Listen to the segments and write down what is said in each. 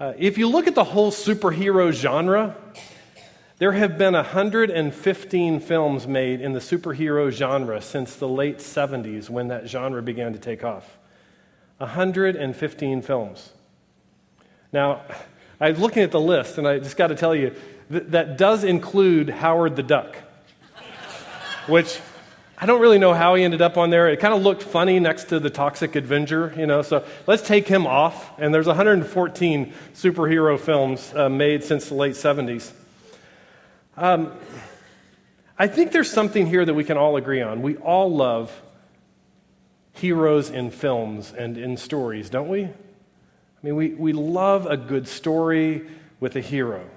Uh, if you look at the whole superhero genre, there have been 115 films made in the superhero genre since the late 70s when that genre began to take off. 115 films. Now, I was looking at the list, and I just got to tell you th- that does include Howard the Duck, which I don't really know how he ended up on there. It kind of looked funny next to the Toxic Avenger, you know. So let's take him off. And there's 114 superhero films uh, made since the late 70s. Um, I think there's something here that we can all agree on. We all love heroes in films and in stories, don't we? I mean, we, we love a good story with a hero.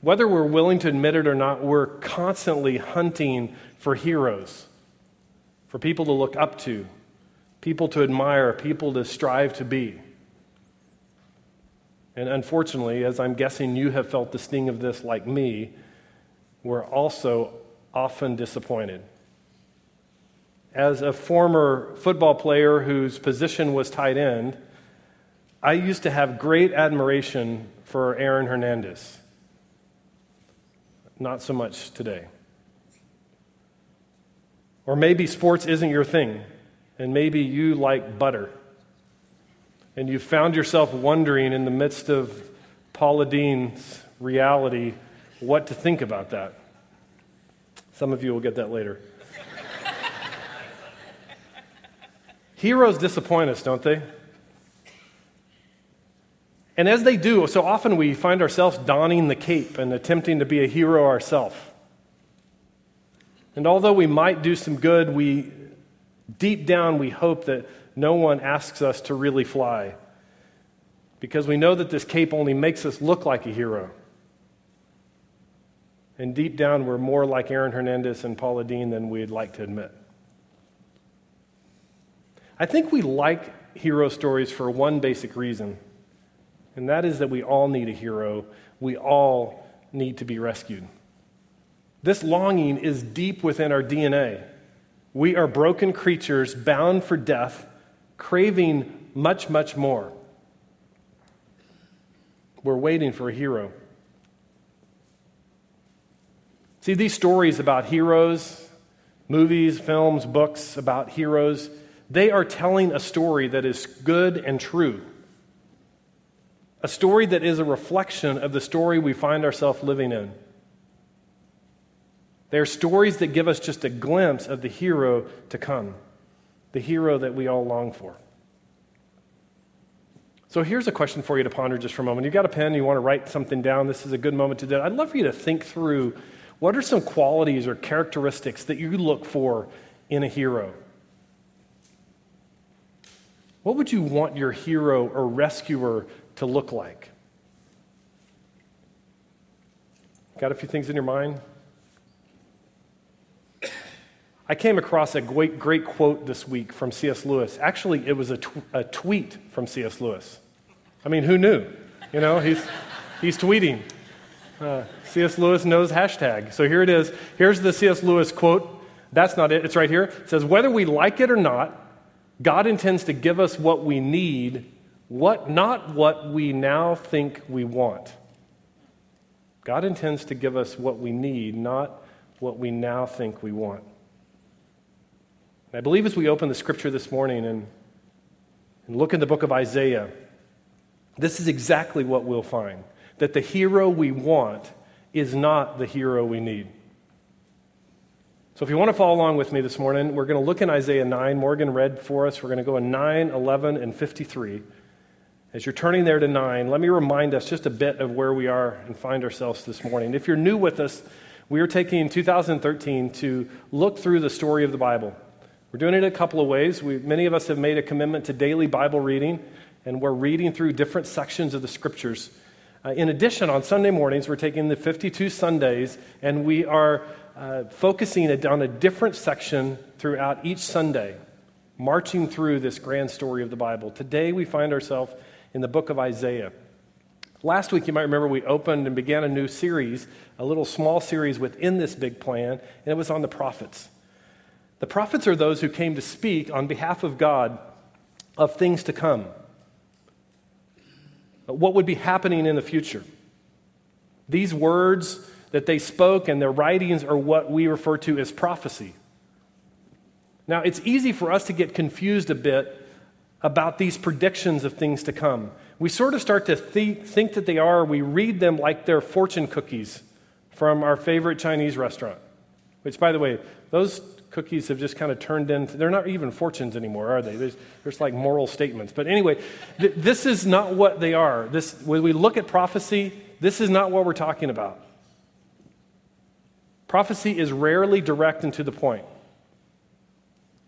Whether we're willing to admit it or not, we're constantly hunting for heroes, for people to look up to, people to admire, people to strive to be. And unfortunately, as I'm guessing you have felt the sting of this like me, we're also often disappointed. As a former football player whose position was tight end, I used to have great admiration for Aaron Hernandez. Not so much today. Or maybe sports isn't your thing, and maybe you like butter. And you found yourself wondering in the midst of Paula Deen's reality what to think about that. Some of you will get that later. Heroes disappoint us, don't they? And as they do, so often we find ourselves donning the cape and attempting to be a hero ourselves. And although we might do some good, we deep down we hope that no one asks us to really fly. Because we know that this cape only makes us look like a hero. And deep down, we're more like Aaron Hernandez and Paula Deen than we'd like to admit. I think we like hero stories for one basic reason and that is that we all need a hero. We all need to be rescued. This longing is deep within our DNA. We are broken creatures bound for death, craving much, much more. We're waiting for a hero. See, these stories about heroes, movies, films, books about heroes, they are telling a story that is good and true a story that is a reflection of the story we find ourselves living in. They are stories that give us just a glimpse of the hero to come, the hero that we all long for. So here's a question for you to ponder just for a moment. You've got a pen, you want to write something down. This is a good moment to do it. I'd love for you to think through what are some qualities or characteristics that you look for in a hero? What would you want your hero or rescuer to look like? Got a few things in your mind? I came across a great, great quote this week from C.S. Lewis. Actually, it was a, tw- a tweet from C.S. Lewis. I mean, who knew? You know, he's, he's tweeting. Uh, C.S. Lewis knows hashtag. So here it is. Here's the C.S. Lewis quote. That's not it. It's right here. It says, Whether we like it or not, God intends to give us what we need what, not what we now think we want. God intends to give us what we need, not what we now think we want. And I believe as we open the scripture this morning and, and look in the book of Isaiah, this is exactly what we'll find that the hero we want is not the hero we need. So if you want to follow along with me this morning, we're going to look in Isaiah 9. Morgan read for us. We're going to go in 9, 11, and 53. As you're turning there to 9, let me remind us just a bit of where we are and find ourselves this morning. If you're new with us, we are taking 2013 to look through the story of the Bible. We're doing it a couple of ways. We, many of us have made a commitment to daily Bible reading, and we're reading through different sections of the scriptures. Uh, in addition, on Sunday mornings, we're taking the 52 Sundays, and we are uh, focusing on a different section throughout each Sunday, marching through this grand story of the Bible. Today, we find ourselves in the book of Isaiah. Last week, you might remember we opened and began a new series, a little small series within this big plan, and it was on the prophets. The prophets are those who came to speak on behalf of God of things to come. what would be happening in the future. These words that they spoke and their writings are what we refer to as prophecy. Now, it's easy for us to get confused a bit about these predictions of things to come. We sort of start to th- think that they are, we read them like they're fortune cookies from our favorite Chinese restaurant. Which, by the way, those cookies have just kind of turned into, they're not even fortunes anymore, are they? There's, there's like moral statements. But anyway, th- this is not what they are. This, when we look at prophecy, this is not what we're talking about. Prophecy is rarely direct and to the point.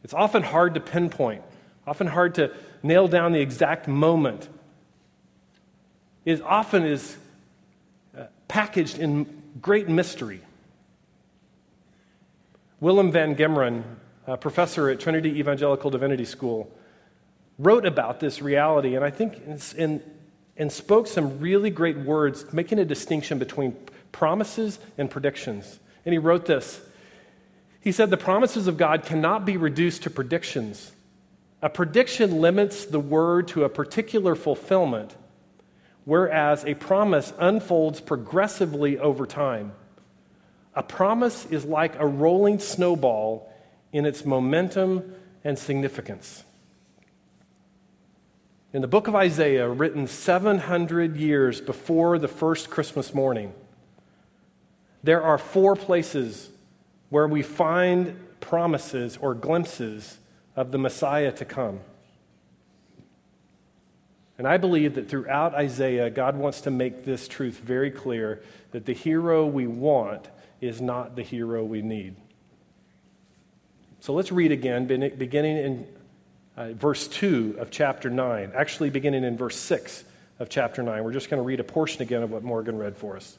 It's often hard to pinpoint, often hard to nail down the exact moment. It often is uh, packaged in great mystery. Willem van Gemeren, a professor at Trinity Evangelical Divinity School, wrote about this reality, and I think in, and spoke some really great words, making a distinction between promises and predictions. And he wrote this he said, The promises of God cannot be reduced to predictions. A prediction limits the word to a particular fulfillment, whereas a promise unfolds progressively over time. A promise is like a rolling snowball in its momentum and significance. In the book of Isaiah, written 700 years before the first Christmas morning, there are four places where we find promises or glimpses of the Messiah to come. And I believe that throughout Isaiah, God wants to make this truth very clear that the hero we want is not the hero we need. So let's read again, beginning in uh, verse 2 of chapter 9, actually beginning in verse 6 of chapter 9. We're just going to read a portion again of what Morgan read for us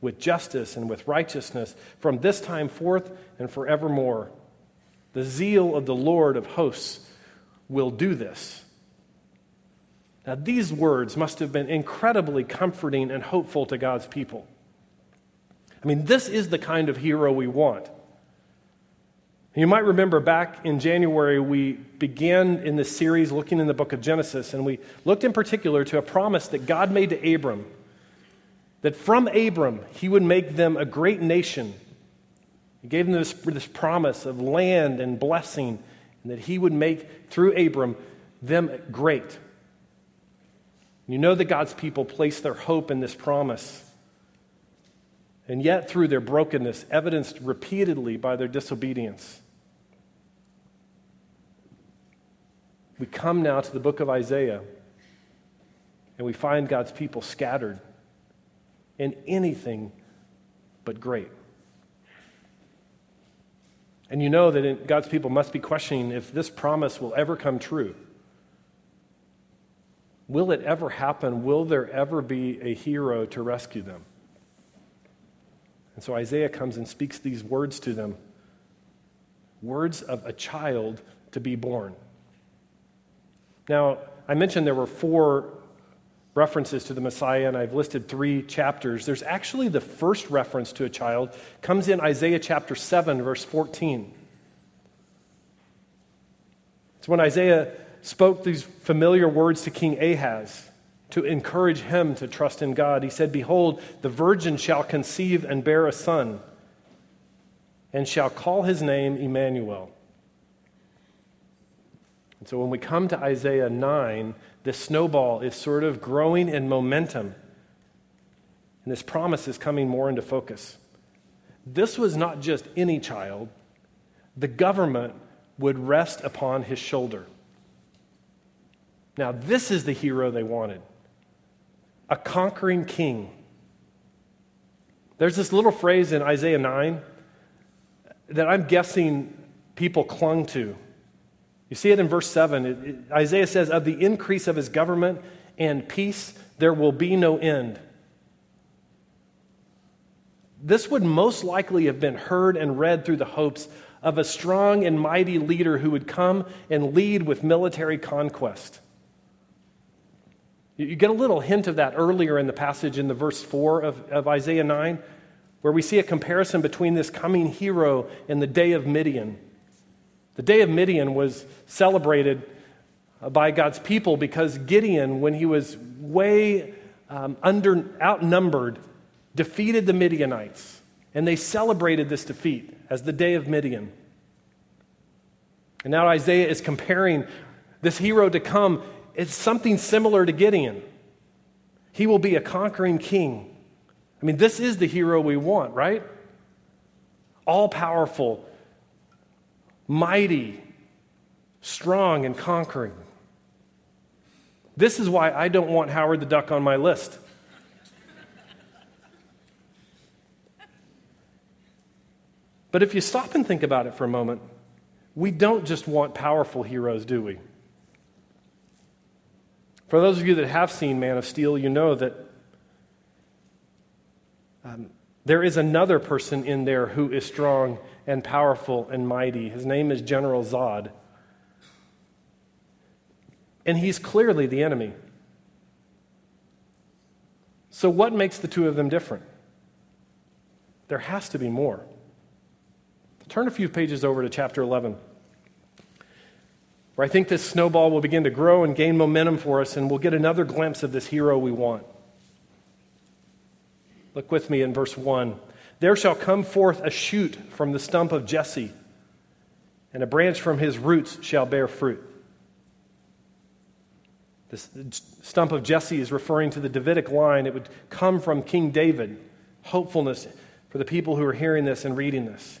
with justice and with righteousness from this time forth and forevermore. The zeal of the Lord of hosts will do this. Now, these words must have been incredibly comforting and hopeful to God's people. I mean, this is the kind of hero we want. You might remember back in January, we began in this series looking in the book of Genesis, and we looked in particular to a promise that God made to Abram that from Abram he would make them a great nation. He gave them this, this promise of land and blessing, and that he would make, through Abram, them great. You know that God's people place their hope in this promise. And yet, through their brokenness, evidenced repeatedly by their disobedience, we come now to the book of Isaiah and we find God's people scattered in anything but great. And you know that God's people must be questioning if this promise will ever come true. Will it ever happen? Will there ever be a hero to rescue them? And so Isaiah comes and speaks these words to them words of a child to be born. Now, I mentioned there were four references to the Messiah, and I've listed three chapters. There's actually the first reference to a child comes in Isaiah chapter 7, verse 14. It's when Isaiah spoke these familiar words to King Ahaz to encourage him to trust in God. He said, Behold, the virgin shall conceive and bear a son, and shall call his name Emmanuel. And so when we come to Isaiah 9, this snowball is sort of growing in momentum. And this promise is coming more into focus. This was not just any child, the government would rest upon his shoulder. Now, this is the hero they wanted a conquering king. There's this little phrase in Isaiah 9 that I'm guessing people clung to you see it in verse 7. It, it, Isaiah says, Of the increase of his government and peace, there will be no end. this would most likely have been heard and read through the hopes of a strong and mighty leader who would come and lead with military conquest. You get a little hint of that earlier in the passage in the verse 4 of, of Isaiah 9, where we see a comparison between this coming hero and the day of Midian. The day of Midian was celebrated uh, by God's people because Gideon, when he was way um, under, outnumbered, defeated the Midianites. And they celebrated this defeat as the day of Midian. And now Isaiah is comparing this hero to come. It's something similar to Gideon. He will be a conquering king. I mean, this is the hero we want, right? All powerful, mighty, strong, and conquering. This is why I don't want Howard the Duck on my list. But if you stop and think about it for a moment, we don't just want powerful heroes, do we? For those of you that have seen Man of Steel, you know that um, there is another person in there who is strong and powerful and mighty. His name is General Zod. And he's clearly the enemy. So, what makes the two of them different? There has to be more. Turn a few pages over to chapter 11, where I think this snowball will begin to grow and gain momentum for us, and we'll get another glimpse of this hero we want. Look with me in verse 1. There shall come forth a shoot from the stump of Jesse, and a branch from his roots shall bear fruit. This stump of Jesse is referring to the Davidic line. It would come from King David. Hopefulness for the people who are hearing this and reading this.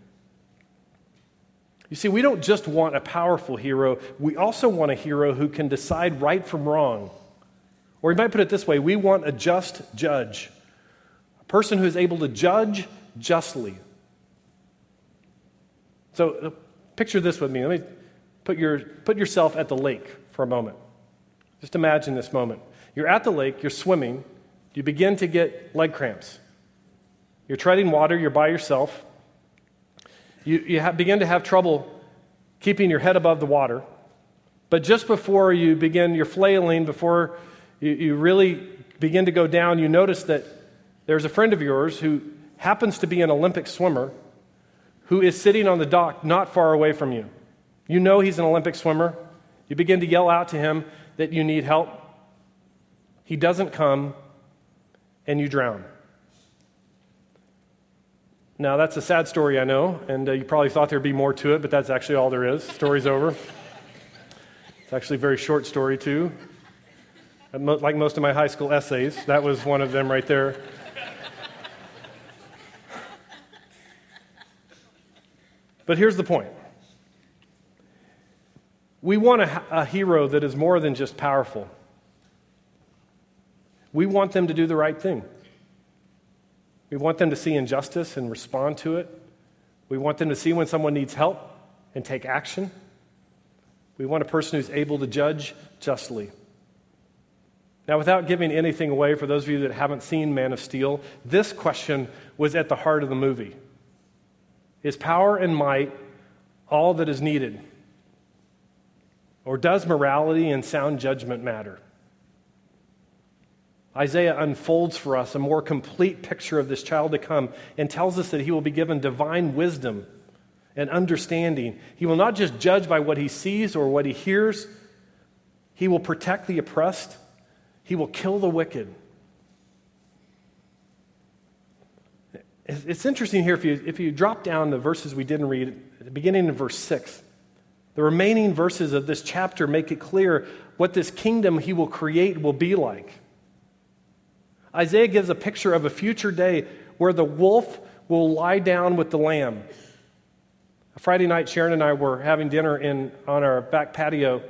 You see, we don't just want a powerful hero, we also want a hero who can decide right from wrong. Or you might put it this way we want a just judge, a person who is able to judge justly. So uh, picture this with me. Let me put, your, put yourself at the lake for a moment. Just imagine this moment. You're at the lake, you're swimming, you begin to get leg cramps. You're treading water, you're by yourself. You, you have, begin to have trouble keeping your head above the water. But just before you begin your flailing, before you, you really begin to go down, you notice that there's a friend of yours who happens to be an Olympic swimmer who is sitting on the dock not far away from you. You know he's an Olympic swimmer. You begin to yell out to him that you need help. He doesn't come, and you drown. Now, that's a sad story, I know, and uh, you probably thought there'd be more to it, but that's actually all there is. Story's over. It's actually a very short story, too. Like most of my high school essays, that was one of them right there. But here's the point we want a, a, hero that is more than just powerful, we want them to do the right thing. We want them to see injustice and respond to it. We want them to see when someone needs help and take action. We want a person who's able to judge justly. Now, without giving anything away for those of you that haven't seen Man of Steel, this question was at the heart of the movie Is power and might all that is needed? Or does morality and sound judgment matter? Isaiah unfolds for us a more complete picture of this child to come and tells us that he will be given divine wisdom and understanding. He will not just judge by what he sees or what he hears, he will protect the oppressed, he will kill the wicked. It's interesting here if you, if you drop down the verses we didn't read beginning in verse 6. The remaining verses of this chapter make it clear what this kingdom he will create will be like. Isaiah gives a picture of a future day where the wolf will lie down with the lamb. Friday night, Sharon and I were having dinner in, on our back patio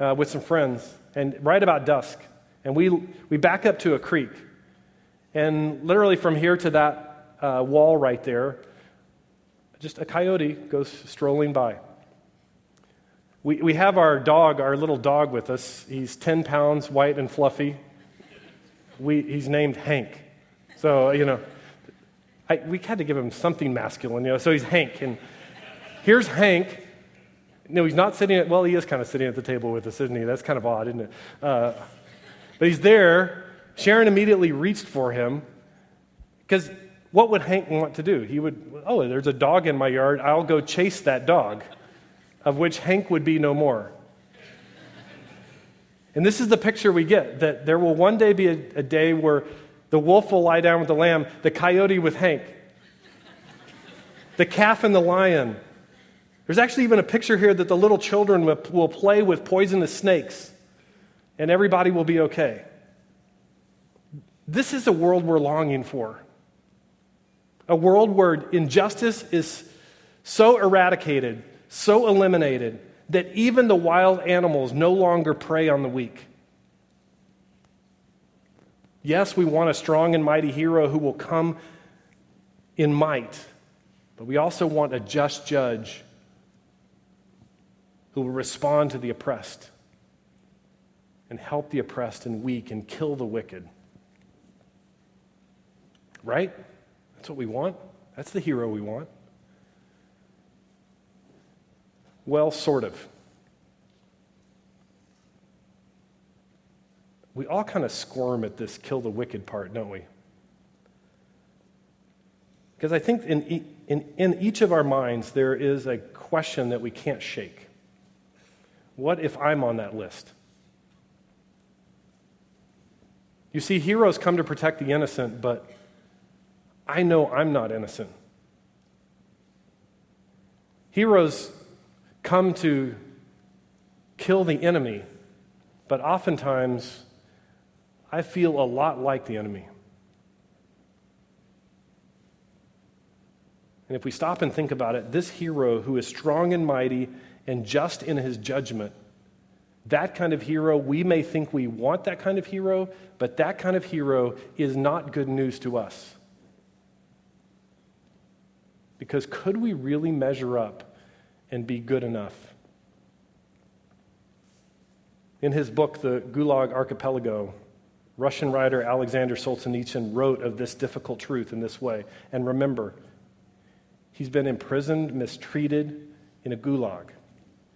uh, with some friends, and right about dusk. And we, we back up to a creek. And literally from here to that uh, wall right there, just a coyote goes strolling by. We, we have our dog, our little dog with us. He's 10 pounds, white and fluffy. We, he's named Hank. So, you know, I, we had to give him something masculine, you know, so he's Hank. And here's Hank. No, he's not sitting at, well, he is kind of sitting at the table with us, isn't he? That's kind of odd, isn't it? Uh, but he's there. Sharon immediately reached for him because what would Hank want to do? He would, oh, there's a dog in my yard. I'll go chase that dog, of which Hank would be no more. And this is the picture we get that there will one day be a, a day where the wolf will lie down with the lamb, the coyote with Hank, the calf and the lion. There's actually even a picture here that the little children will, will play with poisonous snakes and everybody will be okay. This is a world we're longing for. A world where injustice is so eradicated, so eliminated, that even the wild animals no longer prey on the weak. Yes, we want a strong and mighty hero who will come in might, but we also want a just judge who will respond to the oppressed and help the oppressed and weak and kill the wicked. Right? That's what we want. That's the hero we want. Well, sort of. We all kind of squirm at this kill the wicked part, don't we? Because I think in, in, in each of our minds there is a question that we can't shake. What if I'm on that list? You see, heroes come to protect the innocent, but I know I'm not innocent. Heroes come to kill the enemy, but oftentimes I feel a lot like the enemy. And if we stop and think about it, this hero who is strong and mighty and just in his judgment that kind of hero, we may think we want that kind of hero, but that kind of hero is not good news to us. Because could we really measure up and be good enough? In his book, The Gulag Archipelago, Russian writer Alexander Solzhenitsyn wrote of this difficult truth in this way. And remember, he's been imprisoned, mistreated in a gulag.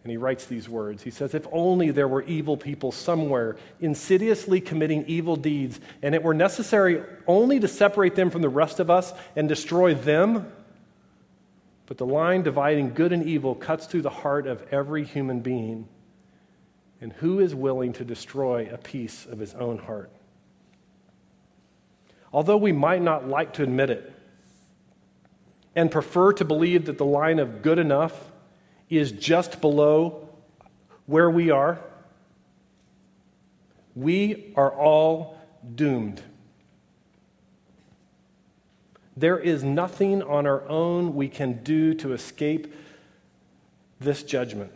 And he writes these words. He says, If only there were evil people somewhere insidiously committing evil deeds, and it were necessary only to separate them from the rest of us and destroy them. But the line dividing good and evil cuts through the heart of every human being. And who is willing to destroy a piece of his own heart? Although we might not like to admit it and prefer to believe that the line of good enough is just below where we are, we are all doomed. There is nothing on our own we can do to escape this judgment.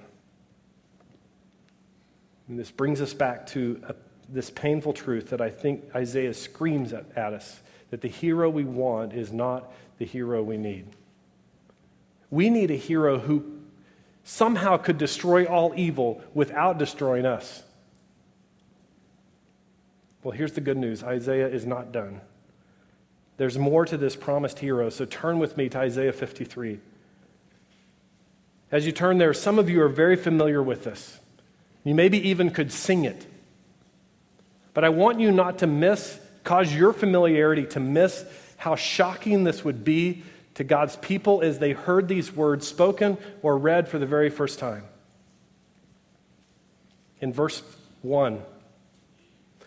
And this brings us back to a, this painful truth that I think Isaiah screams at, at us that the hero we want is not the hero we need. We need a hero who somehow could destroy all evil without destroying us. Well, here's the good news Isaiah is not done. There's more to this promised hero, so turn with me to Isaiah 53. As you turn there, some of you are very familiar with this. You maybe even could sing it. But I want you not to miss, cause your familiarity to miss how shocking this would be to God's people as they heard these words spoken or read for the very first time. In verse 1,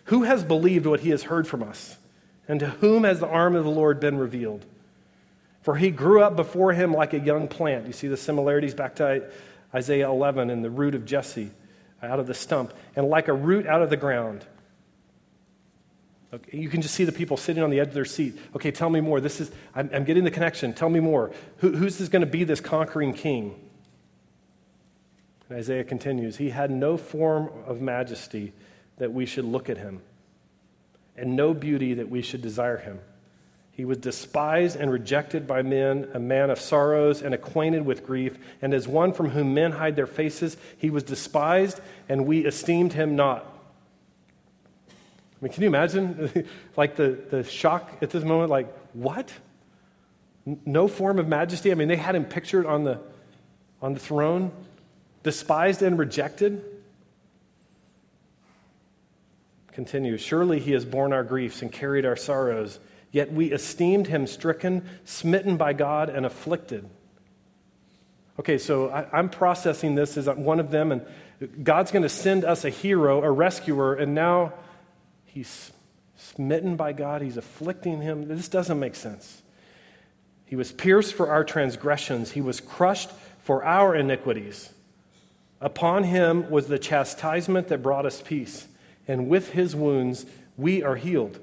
who has believed what he has heard from us? And to whom has the arm of the Lord been revealed? For he grew up before him like a young plant. You see the similarities back to Isaiah 11 and the root of Jesse out of the stump, and like a root out of the ground. Okay, you can just see the people sitting on the edge of their seat. Okay, tell me more. This is, I'm, I'm getting the connection. Tell me more. Who, who's this going to be this conquering king? And Isaiah continues He had no form of majesty that we should look at him, and no beauty that we should desire him. He was despised and rejected by men, a man of sorrows and acquainted with grief, and as one from whom men hide their faces, he was despised, and we esteemed him not. I mean, can you imagine like the, the shock at this moment? Like, what? No form of majesty? I mean, they had him pictured on the, on the throne, despised and rejected. Continue. Surely he has borne our griefs and carried our sorrows, yet we esteemed him stricken, smitten by God, and afflicted. Okay, so I, am processing this as one of them, and God's going to send us a hero, a rescuer, and now he's smitten by God, he's afflicting him. This doesn't make sense. He was pierced for our transgressions, he was crushed for our iniquities. Upon him was the chastisement that brought us peace, and with his wounds we are healed.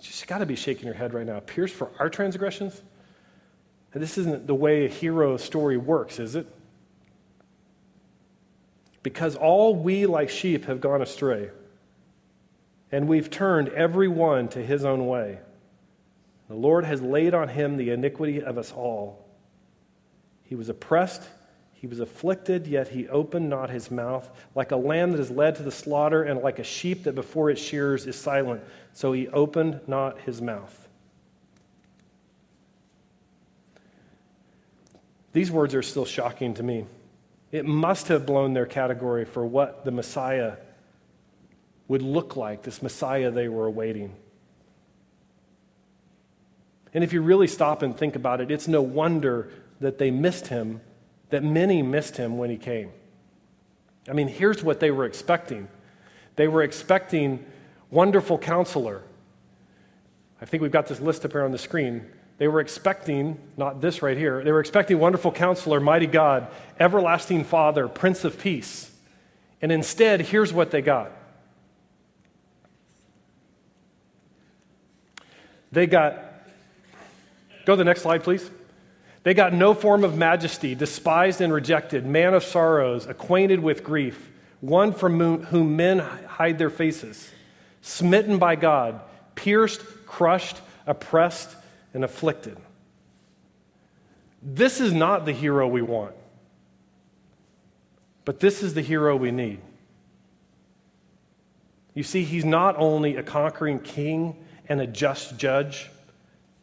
She's got to be shaking her head right now. Pierced for our transgressions? And this isn't the way a hero story works, is it? Because all we like sheep have gone astray, and we've turned every one to his own way. The Lord has laid on him the iniquity of us all. He was oppressed, he was afflicted, yet he opened not his mouth. Like a lamb that is led to the slaughter, and like a sheep that before its shears is silent, so he opened not his mouth. These words are still shocking to me. It must have blown their category for what the Messiah would look like, this Messiah they were awaiting. And if you really stop and think about it, it's no wonder that they missed him, that many missed him when he came. I mean, here's what they were expecting they were expecting wonderful counselor. I think we've got this list up here on the screen. They were expecting, not this right here, they were expecting wonderful counselor, mighty God, everlasting Father, Prince of Peace. And instead, here's what they got they got, go to the next slide, please. They got no form of majesty, despised and rejected, man of sorrows, acquainted with grief, one from whom men hide their faces, smitten by God, pierced, crushed, oppressed, and afflicted. This is not the hero we want, but this is the hero we need. You see, he's not only a conquering king and a just judge,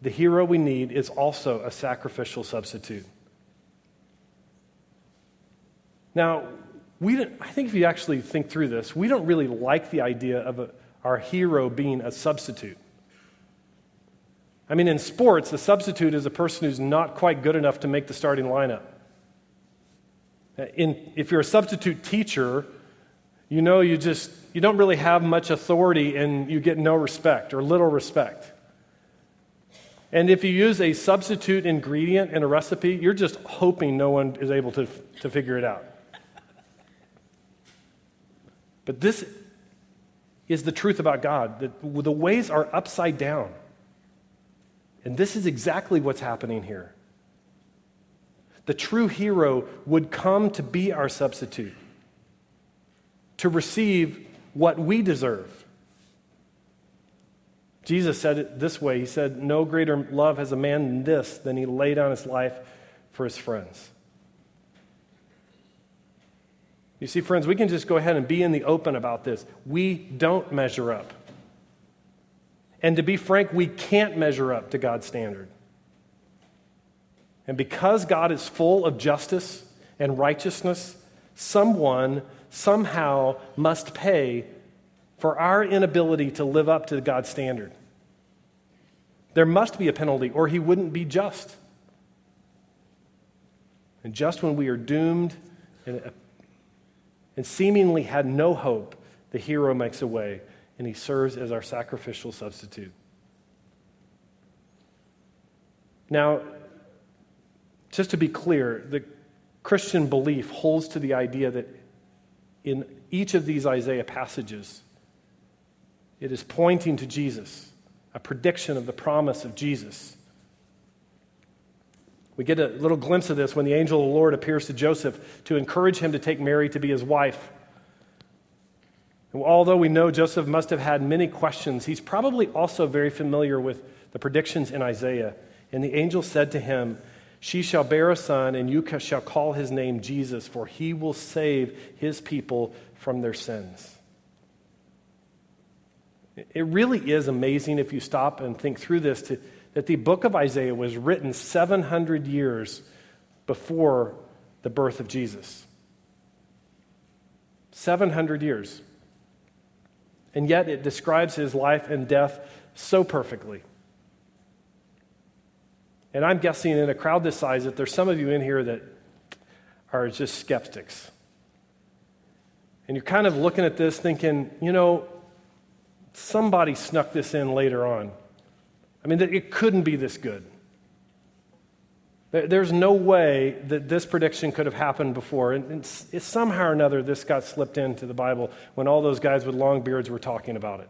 the hero we need is also a sacrificial substitute. Now, we I think if you actually think through this, we don't really like the idea of a, our hero being a substitute. I mean, in sports, the substitute is a person who's not quite good enough to make the starting lineup. In, if you're a substitute teacher, you know you just you don't really have much authority and you get no respect or little respect. And if you use a substitute ingredient in a recipe, you're just hoping no one is able to, to figure it out. But this is the truth about God that the ways are upside down. And this is exactly what's happening here. The true hero would come to be our substitute, to receive what we deserve. Jesus said it this way He said, No greater love has a man than this, than he laid down his life for his friends. You see, friends, we can just go ahead and be in the open about this. We don't measure up. And to be frank, we can't measure up to God's standard. And because God is full of justice and righteousness, someone somehow must pay for our inability to live up to God's standard. There must be a penalty, or he wouldn't be just. And just when we are doomed and, and seemingly had no hope, the hero makes a way and he serves as our sacrificial substitute. Now, just to be clear, the Christian belief holds to the idea that in each of these Isaiah passages, It is pointing to Jesus, a prediction of the promise of Jesus. We get a little glimpse of this when the angel of the Lord appears to Joseph to encourage him to take Mary to be his wife. Although we know Joseph must have had many questions, he's probably also very familiar with the predictions in Isaiah. And the angel said to him, She shall bear a son, and you shall call his name Jesus, for he will save his people from their sins. It really is amazing if you stop and think through this to, that the book of Isaiah was written 700 years before the birth of Jesus. 700 years. And yet it describes his life and death so perfectly. And I'm guessing in a crowd this size that there's some of you in here that are just skeptics. And you're kind of looking at this thinking, you know, somebody snuck this in later on. I mean, it couldn't be this good. There's no way that this prediction could have happened before. And somehow or another, this got slipped into the Bible when all those guys with long beards were talking about it.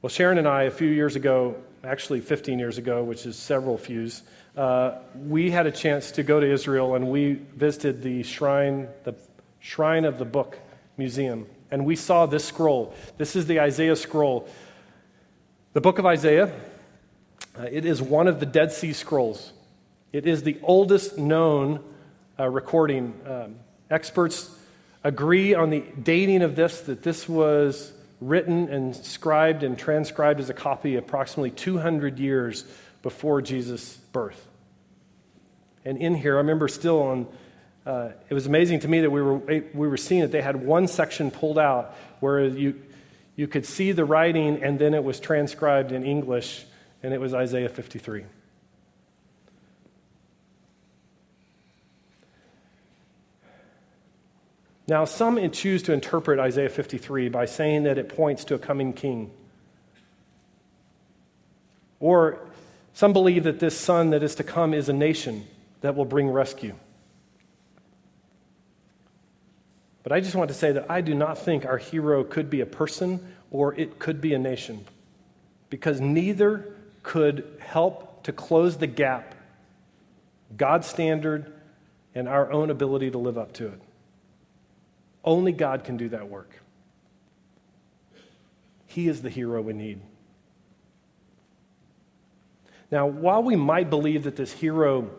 Well, Sharon and I, a few years ago, actually 15 years ago, which is several fews, uh, we had a chance to go to Israel and we visited the shrine, the Shrine of the Book Museum and we saw this scroll. This is the Isaiah scroll. The book of Isaiah, uh, it is one of the Dead Sea Scrolls. It is the oldest known uh, recording. Um, experts agree on the dating of this, that this was written and scribed and transcribed as a copy approximately 200 years before Jesus' birth. And in here, I remember still on uh, it was amazing to me that we were, we were seeing that they had one section pulled out where you, you could see the writing and then it was transcribed in English, and it was Isaiah 53. Now, some choose to interpret Isaiah 53 by saying that it points to a coming king. Or some believe that this son that is to come is a nation that will bring rescue. But I just want to say that I do not think our hero could be a person or it could be a nation, because neither could help to close the gap God's standard and our own ability to live up to it. Only God can do that work. He is the hero we need. Now, while we might believe that this hero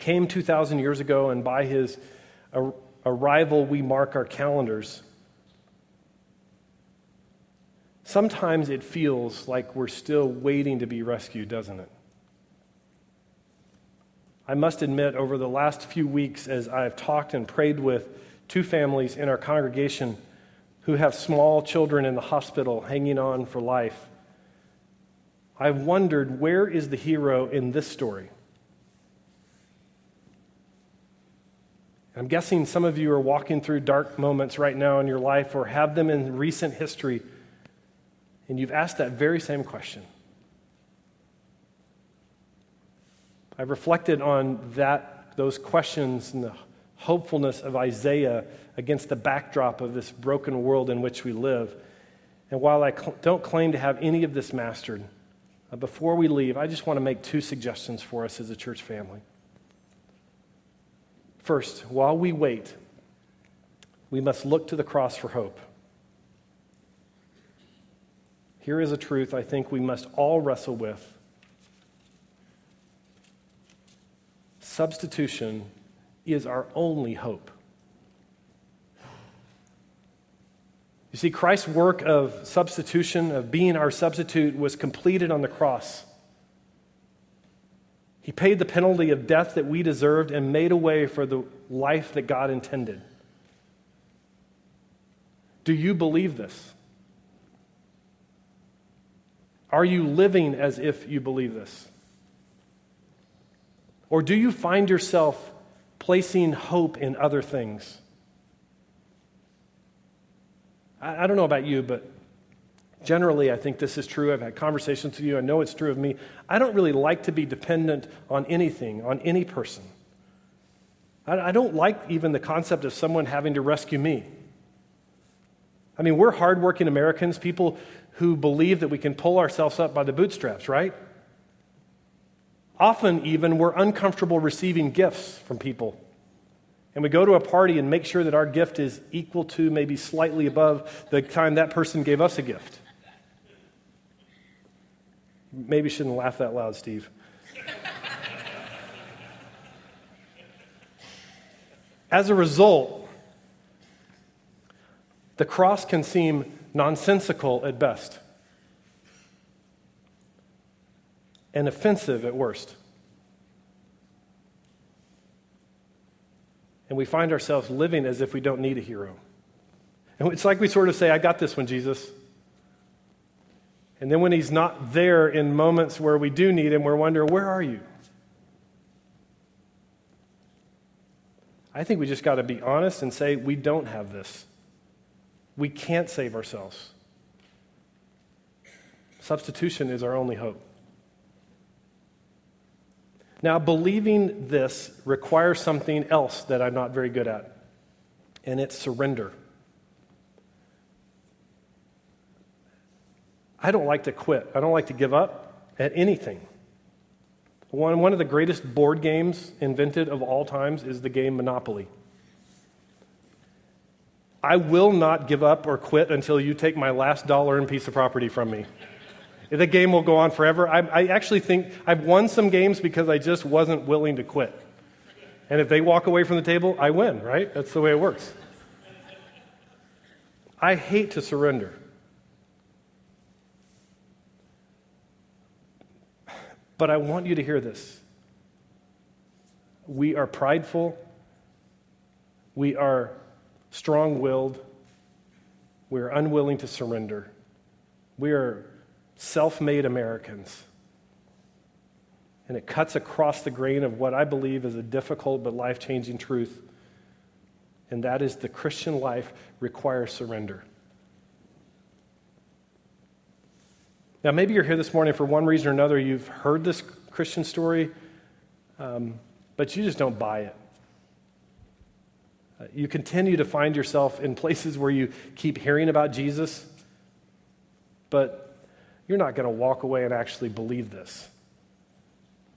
came 2,000 years ago and by his uh, arrival we mark our calendars, sometimes it feels like we're still waiting to be rescued, doesn't it? I must admit, over the last few weeks, as I've talked and prayed with two families in our congregation who have small children in the hospital hanging on for life, I've wondered where is the hero in this story? I'm guessing some of you are walking through dark moments right now in your life or have them in recent history, and you've asked that very same question. I've reflected on that, those questions and the hopefulness of Isaiah against the backdrop of this broken world in which we live. And while I cl- don't claim to have any of this mastered, uh, before we leave, I just want to make two suggestions for us as a church family. First, while we wait, we must look to the cross for hope. Here is a truth I think we must all wrestle with. Substitution is our only hope. You see, Christ's work of substitution, of being our substitute, was completed on the cross. He paid the penalty of death that we deserved and made a way for the life that God intended. Do you believe this? Are you living as if you believe this? Or do you find yourself placing hope in other things? I, I don't know about you, but Generally, I think this is true. I've had conversations with you. I know it's true of me. I don't really like to be dependent on anything, on any person. I, I don't like even the concept of someone having to rescue me. I mean, we're hardworking Americans, people who believe that we can pull ourselves up by the bootstraps, right? Often, even, we're uncomfortable receiving gifts from people. And we go to a party and make sure that our gift is equal to, maybe slightly above, the time that person gave us a gift. Maybe shouldn't laugh that loud, Steve. As a result, the cross can seem nonsensical at best and offensive at worst. And we find ourselves living as if we don't need a hero. And it's like we sort of say, I got this one, Jesus. And then when he's not there in moments where we do need him, we're wondering, where are you? I think we just got to be honest and say, we don't have this. We can't save ourselves. Substitution is our only hope. Now, believing this requires something else that I'm not very good at, and it's surrender. I don't like to quit, I don't like to give up at anything. One, one of the greatest board games invented of all times is the game Monopoly. I will not give up or quit until you take my last dollar and piece of property from me. The game will go on forever. I, I, actually think I've won some games because I just wasn't willing to quit. And if they walk away from the table, I win, right? That's the way it works. I hate to surrender. But I want you to hear this. We are prideful, we are strong willed, we are unwilling to surrender, we are self made Americans. And it cuts across the grain of what I believe is a difficult but life changing truth. And that is the Christian life requires surrender. Now, maybe you're here this morning for one reason or another. You've heard this Christian story, um, but you just don't buy it. You continue to find yourself in places where you keep hearing about Jesus, but you're not going to walk away and actually believe this.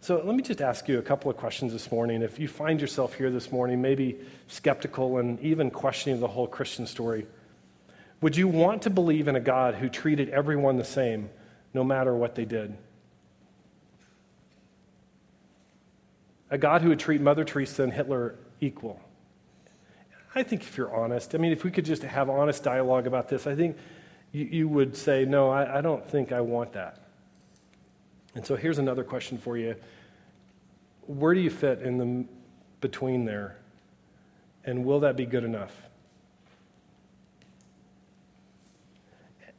So let me just ask you a couple of questions this morning. If you find yourself here this morning, maybe skeptical and even questioning the whole Christian story, would you want to believe in a God who treated everyone the same? No matter what they did. A God who would treat Mother Teresa and Hitler equal. I think if you're honest, I mean, if we could just have honest dialogue about this, I think you, you would say, no, I, I don't think I want that. And so here's another question for you Where do you fit in the between there? And will that be good enough?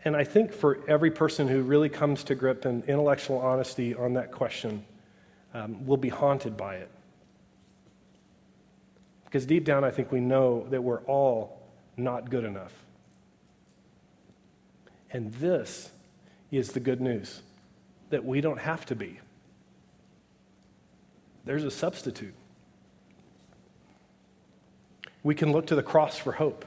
And I think for every person who really comes to grip in intellectual honesty on that question, um, will be haunted by it. Because deep down, I think we know that we're all not good enough. And this is the good news that we don't have to be. There's a substitute. We can look to the cross for hope.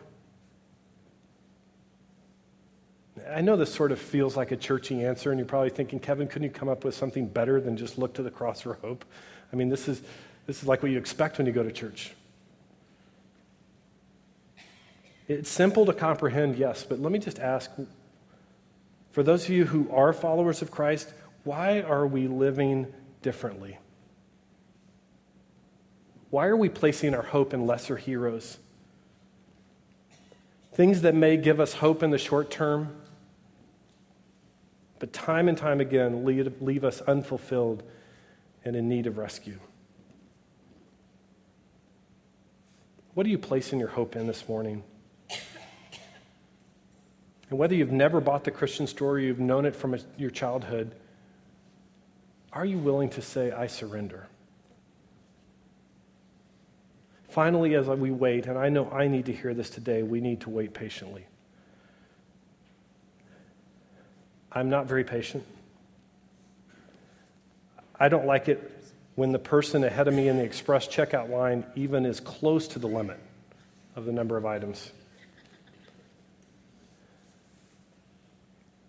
I know this sort of feels like a churchy answer, and you're probably thinking, Kevin, couldn't you come up with something better than just look to the cross for hope? I mean, this is, this is like what you expect when you go to church. It's simple to comprehend, yes, but let me just ask for those of you who are followers of Christ, why are we living differently? Why are we placing our hope in lesser heroes? Things that may give us hope in the short term, but time and time again leave, leave us unfulfilled and in need of rescue. What are you placing your hope in this morning? And whether you've never bought the Christian story, you've known it from your childhood, are you willing to say, I surrender? Finally, as we wait, and I know I need to hear this today, we need to wait patiently. I'm not very patient. I don't like it when the person ahead of me in the express checkout line even is close to the limit of the number of items.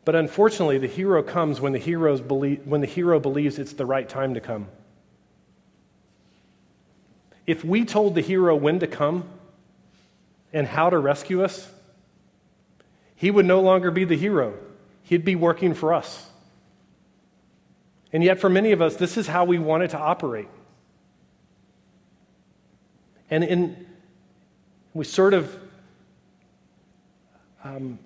But unfortunately, the hero comes when the, heroes believe, when the hero believes it's the right time to come. If we told the hero when to come and how to rescue us, he would no longer be the hero. He'd be working for us. And yet, for many of us, this is how we wanted to operate. And in, we sort of um,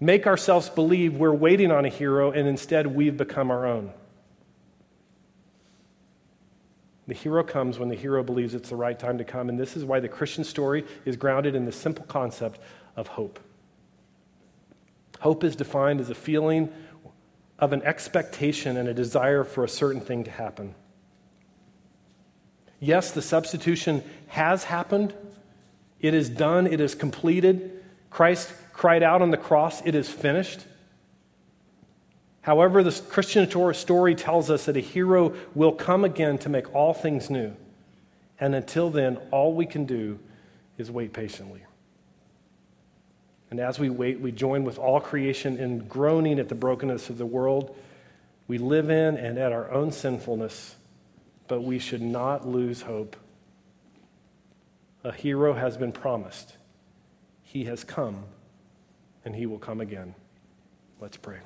make ourselves believe we're waiting on a hero, and instead we've become our own. The hero comes when the hero believes it's the right time to come, and this is why the Christian story is grounded in the simple concept of hope. Hope is defined as a feeling of an expectation and a desire for a certain thing to happen. Yes, the substitution has happened. It is done. It is completed. Christ cried out on the cross, It is finished. However, the Christian story tells us that a hero will come again to make all things new. And until then, all we can do is wait patiently. And as we wait, we join with all creation in groaning at the brokenness of the world we live in and at our own sinfulness, but we should not lose hope. A hero has been promised, he has come, and he will come again. Let's pray.